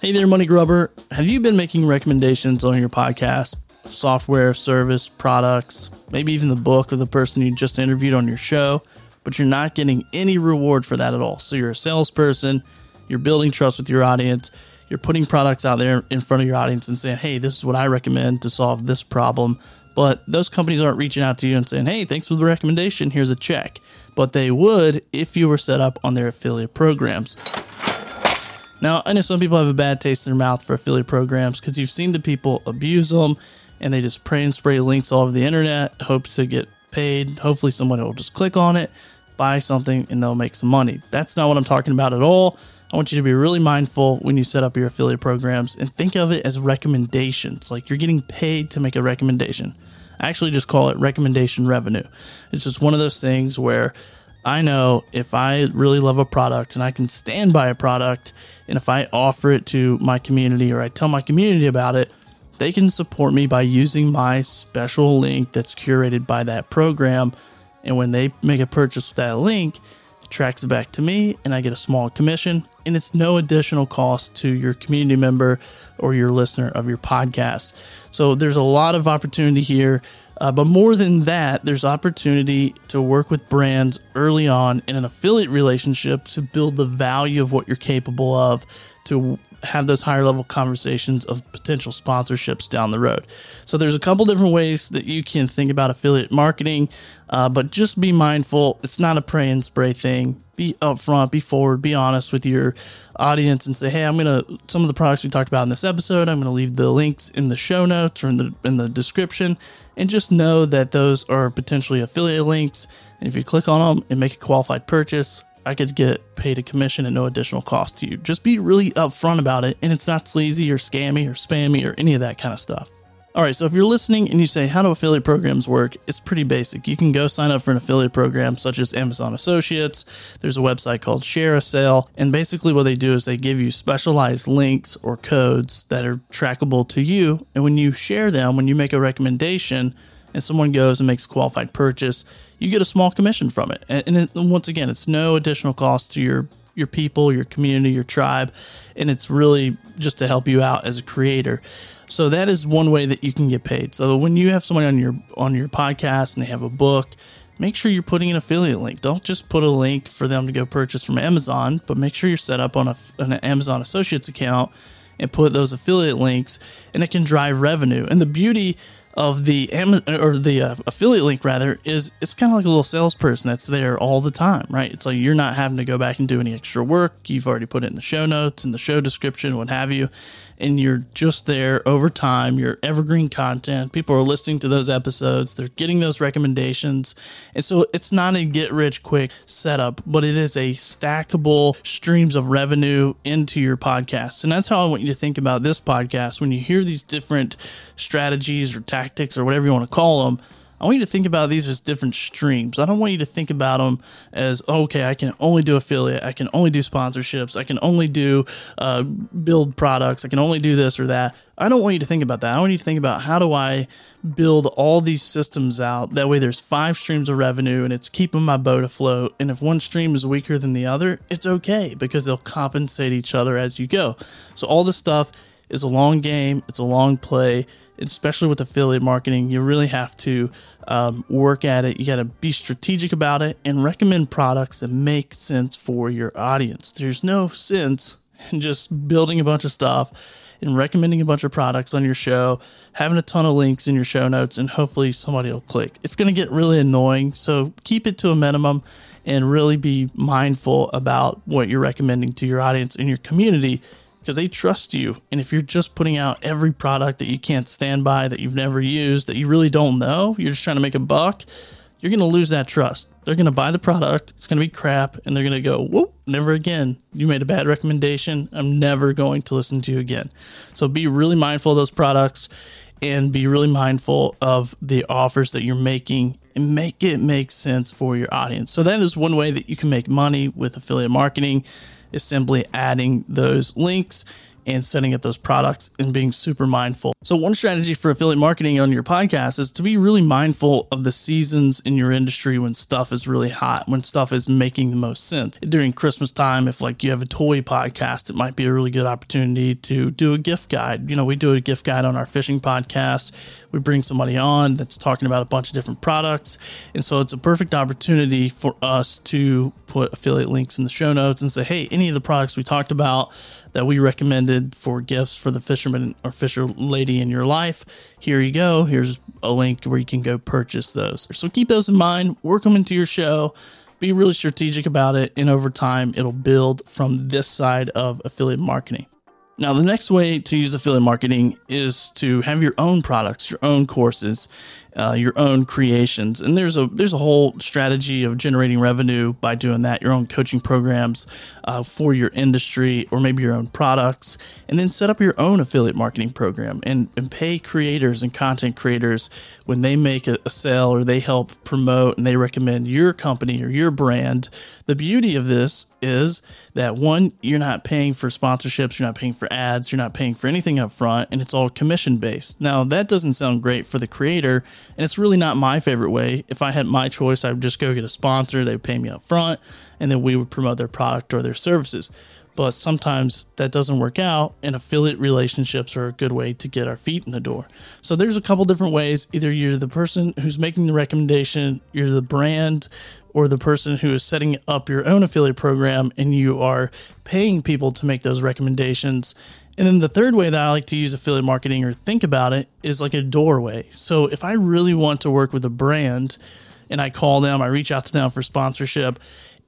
Hey there, Money Grubber. Have you been making recommendations on your podcast? Software, service, products, maybe even the book of the person you just interviewed on your show, but you're not getting any reward for that at all. So you're a salesperson, you're building trust with your audience, you're putting products out there in front of your audience and saying, hey, this is what I recommend to solve this problem. But those companies aren't reaching out to you and saying, hey, thanks for the recommendation, here's a check. But they would if you were set up on their affiliate programs. Now, I know some people have a bad taste in their mouth for affiliate programs because you've seen the people abuse them and they just pray and spray links all over the internet, hopes to get paid. Hopefully, someone will just click on it, buy something, and they'll make some money. That's not what I'm talking about at all. I want you to be really mindful when you set up your affiliate programs and think of it as recommendations. Like you're getting paid to make a recommendation. I actually just call it recommendation revenue. It's just one of those things where I know if I really love a product and I can stand by a product, and if I offer it to my community or I tell my community about it, they can support me by using my special link that's curated by that program. And when they make a purchase with that link, it tracks back to me and I get a small commission. And it's no additional cost to your community member or your listener of your podcast. So there's a lot of opportunity here. Uh, but more than that, there's opportunity to work with brands early on in an affiliate relationship to build the value of what you're capable of to have those higher level conversations of potential sponsorships down the road. So there's a couple different ways that you can think about affiliate marketing, uh, but just be mindful. It's not a pray and spray thing. Be upfront, be forward, be honest with your audience, and say, "Hey, I'm gonna some of the products we talked about in this episode. I'm gonna leave the links in the show notes or in the in the description, and just know that those are potentially affiliate links. And if you click on them and make a qualified purchase, I could get paid a commission at no additional cost to you. Just be really upfront about it, and it's not sleazy or scammy or spammy or any of that kind of stuff. All right, so if you're listening and you say, How do affiliate programs work? It's pretty basic. You can go sign up for an affiliate program such as Amazon Associates. There's a website called ShareASale. And basically, what they do is they give you specialized links or codes that are trackable to you. And when you share them, when you make a recommendation, and someone goes and makes a qualified purchase, you get a small commission from it. And, it, once again, it's no additional cost to your your people, your community, your tribe, and it's really just to help you out as a creator. So that is one way that you can get paid. So when you have someone on your on your podcast and they have a book, make sure you're putting an affiliate link. Don't just put a link for them to go purchase from Amazon, but make sure you're set up on a, an Amazon Associates account and put those affiliate links, and it can drive revenue. And the beauty of the or the uh, affiliate link rather is it's kind of like a little salesperson that's there all the time, right? It's like you're not having to go back and do any extra work. You've already put it in the show notes, in the show description, what have you, and you're just there over time. You're evergreen content. People are listening to those episodes. They're getting those recommendations, and so it's not a get rich quick setup, but it is a stackable streams of revenue into your podcast. And that's how I want you to think about this podcast when you hear these different strategies or tactics or whatever you want to call them. I want you to think about these as different streams. I don't want you to think about them as okay, I can only do affiliate, I can only do sponsorships, I can only do uh, build products, I can only do this or that. I don't want you to think about that. I want you to think about how do I build all these systems out. That way, there's five streams of revenue and it's keeping my boat afloat. And if one stream is weaker than the other, it's okay because they'll compensate each other as you go. So all the stuff is a long game. It's a long play especially with affiliate marketing, you really have to um, work at it. You got to be strategic about it and recommend products that make sense for your audience. There's no sense in just building a bunch of stuff and recommending a bunch of products on your show, having a ton of links in your show notes, and hopefully somebody will click. It's going to get really annoying. So keep it to a minimum and really be mindful about what you're recommending to your audience and your community because they trust you. And if you're just putting out every product that you can't stand by, that you've never used, that you really don't know, you're just trying to make a buck, you're going to lose that trust. They're going to buy the product, it's going to be crap, and they're going to go, whoop, never again. You made a bad recommendation. I'm never going to listen to you again. So be really mindful of those products and be really mindful of the offers that you're making and make it make sense for your audience. So that is one way that you can make money with affiliate marketing is simply adding those links and setting up those products and being super mindful. So, one strategy for affiliate marketing on your podcast is to be really mindful of the seasons in your industry when stuff is really hot, when stuff is making the most sense. During Christmas time, if like you have a toy podcast, it might be a really good opportunity to do a gift guide. You know, we do a gift guide on our fishing podcast. We bring somebody on that's talking about a bunch of different products. And so it's a perfect opportunity for us to put affiliate links in the show notes and say, hey, any of the products we talked about that we recommended for gifts for the fisherman or fisher lady in your life, here you go. Here's a link where you can go purchase those. So keep those in mind, work them into your show be really strategic about it and over time it'll build from this side of affiliate marketing now, the next way to use affiliate marketing is to have your own products, your own courses, uh, your own creations, and there's a there's a whole strategy of generating revenue by doing that. Your own coaching programs uh, for your industry, or maybe your own products, and then set up your own affiliate marketing program and, and pay creators and content creators when they make a, a sale or they help promote and they recommend your company or your brand. The beauty of this is that one, you're not paying for sponsorships, you're not paying for ads, you're not paying for anything up front, and it's all commission based. Now, that doesn't sound great for the creator, and it's really not my favorite way. If I had my choice, I would just go get a sponsor, they would pay me up front, and then we would promote their product or their services. But sometimes that doesn't work out, and affiliate relationships are a good way to get our feet in the door. So there's a couple different ways. Either you're the person who's making the recommendation, you're the brand or the person who is setting up your own affiliate program and you are paying people to make those recommendations. And then the third way that I like to use affiliate marketing or think about it is like a doorway. So if I really want to work with a brand and I call them, I reach out to them for sponsorship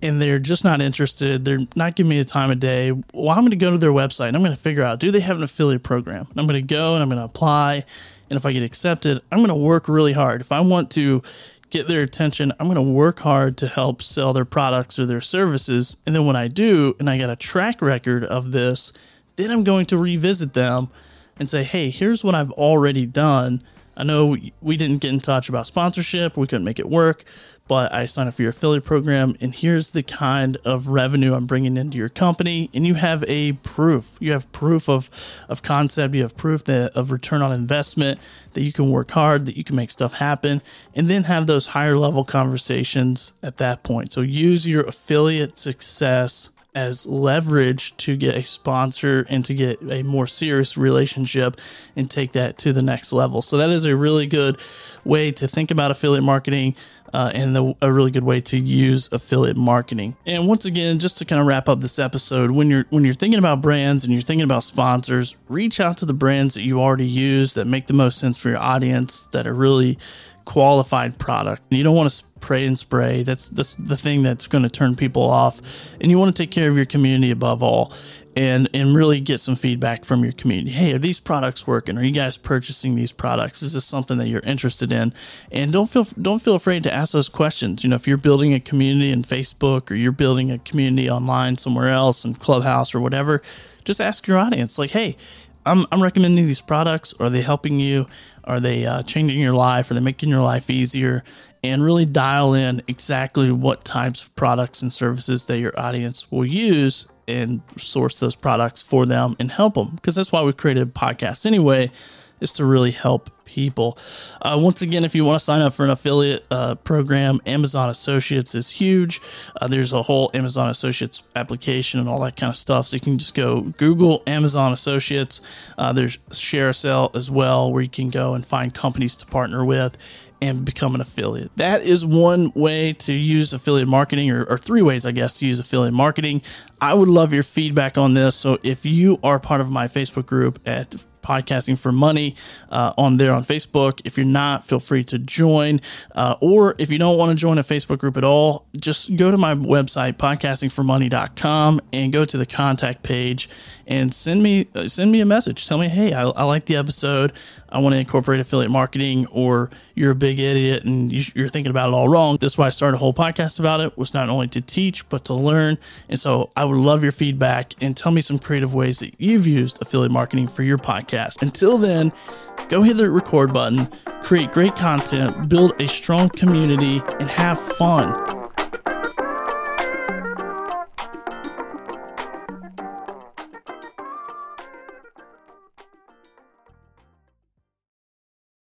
and they're just not interested, they're not giving me the time of day, well, I'm going to go to their website and I'm going to figure out do they have an affiliate program? I'm going to go and I'm going to apply. And if I get accepted, I'm going to work really hard. If I want to get their attention. I'm going to work hard to help sell their products or their services. And then when I do, and I got a track record of this, then I'm going to revisit them and say, hey, here's what I've already done. I know we didn't get in touch about sponsorship, we couldn't make it work, but I signed up for your affiliate program, and here's the kind of revenue I'm bringing into your company. And you have a proof. You have proof of, of concept. You have proof that, of return on investment that you can work hard, that you can make stuff happen, and then have those higher level conversations at that point. So use your affiliate success as leverage to get a sponsor and to get a more serious relationship and take that to the next level. So that is a really good way to think about affiliate marketing. Uh, and the, a really good way to use affiliate marketing. And once again, just to kind of wrap up this episode, when you're when you're thinking about brands and you're thinking about sponsors, reach out to the brands that you already use that make the most sense for your audience, that are really qualified product. You don't want to spray and spray. That's that's the thing that's going to turn people off. And you want to take care of your community above all and and really get some feedback from your community. Hey, are these products working? Are you guys purchasing these products? Is this something that you're interested in? And don't feel don't feel afraid to ask those questions. You know, if you're building a community in Facebook or you're building a community online somewhere else in Clubhouse or whatever, just ask your audience like, "Hey, I'm, I'm recommending these products. Are they helping you? Are they uh, changing your life? Are they making your life easier? And really dial in exactly what types of products and services that your audience will use and source those products for them and help them. Because that's why we created a podcast anyway, is to really help people. Uh, once again, if you want to sign up for an affiliate uh, program, Amazon Associates is huge. Uh, there's a whole Amazon Associates application and all that kind of stuff. So you can just go Google Amazon Associates. Uh, there's ShareASale as well, where you can go and find companies to partner with and become an affiliate. That is one way to use affiliate marketing, or, or, three ways, I guess, to use affiliate marketing. I would love your feedback on this. So if you are part of my Facebook group at podcasting for money uh, on there on Facebook. If you're not, feel free to join. Uh, or if you don't want to join a Facebook group at all, just go to my website, podcastingformoney.com, and go to the contact page and send me uh, send me a message. Tell me, hey, I, I like the episode. I want to incorporate affiliate marketing, or you're a big idiot and you, are thinking about it all wrong. That's why I started a whole podcast about it. Was not only to teach but to learn. And so I would love your feedback and tell me some creative ways that you've used affiliate marketing for your podcast. Until then, go hit the record button, create great content, build a strong community, and have fun.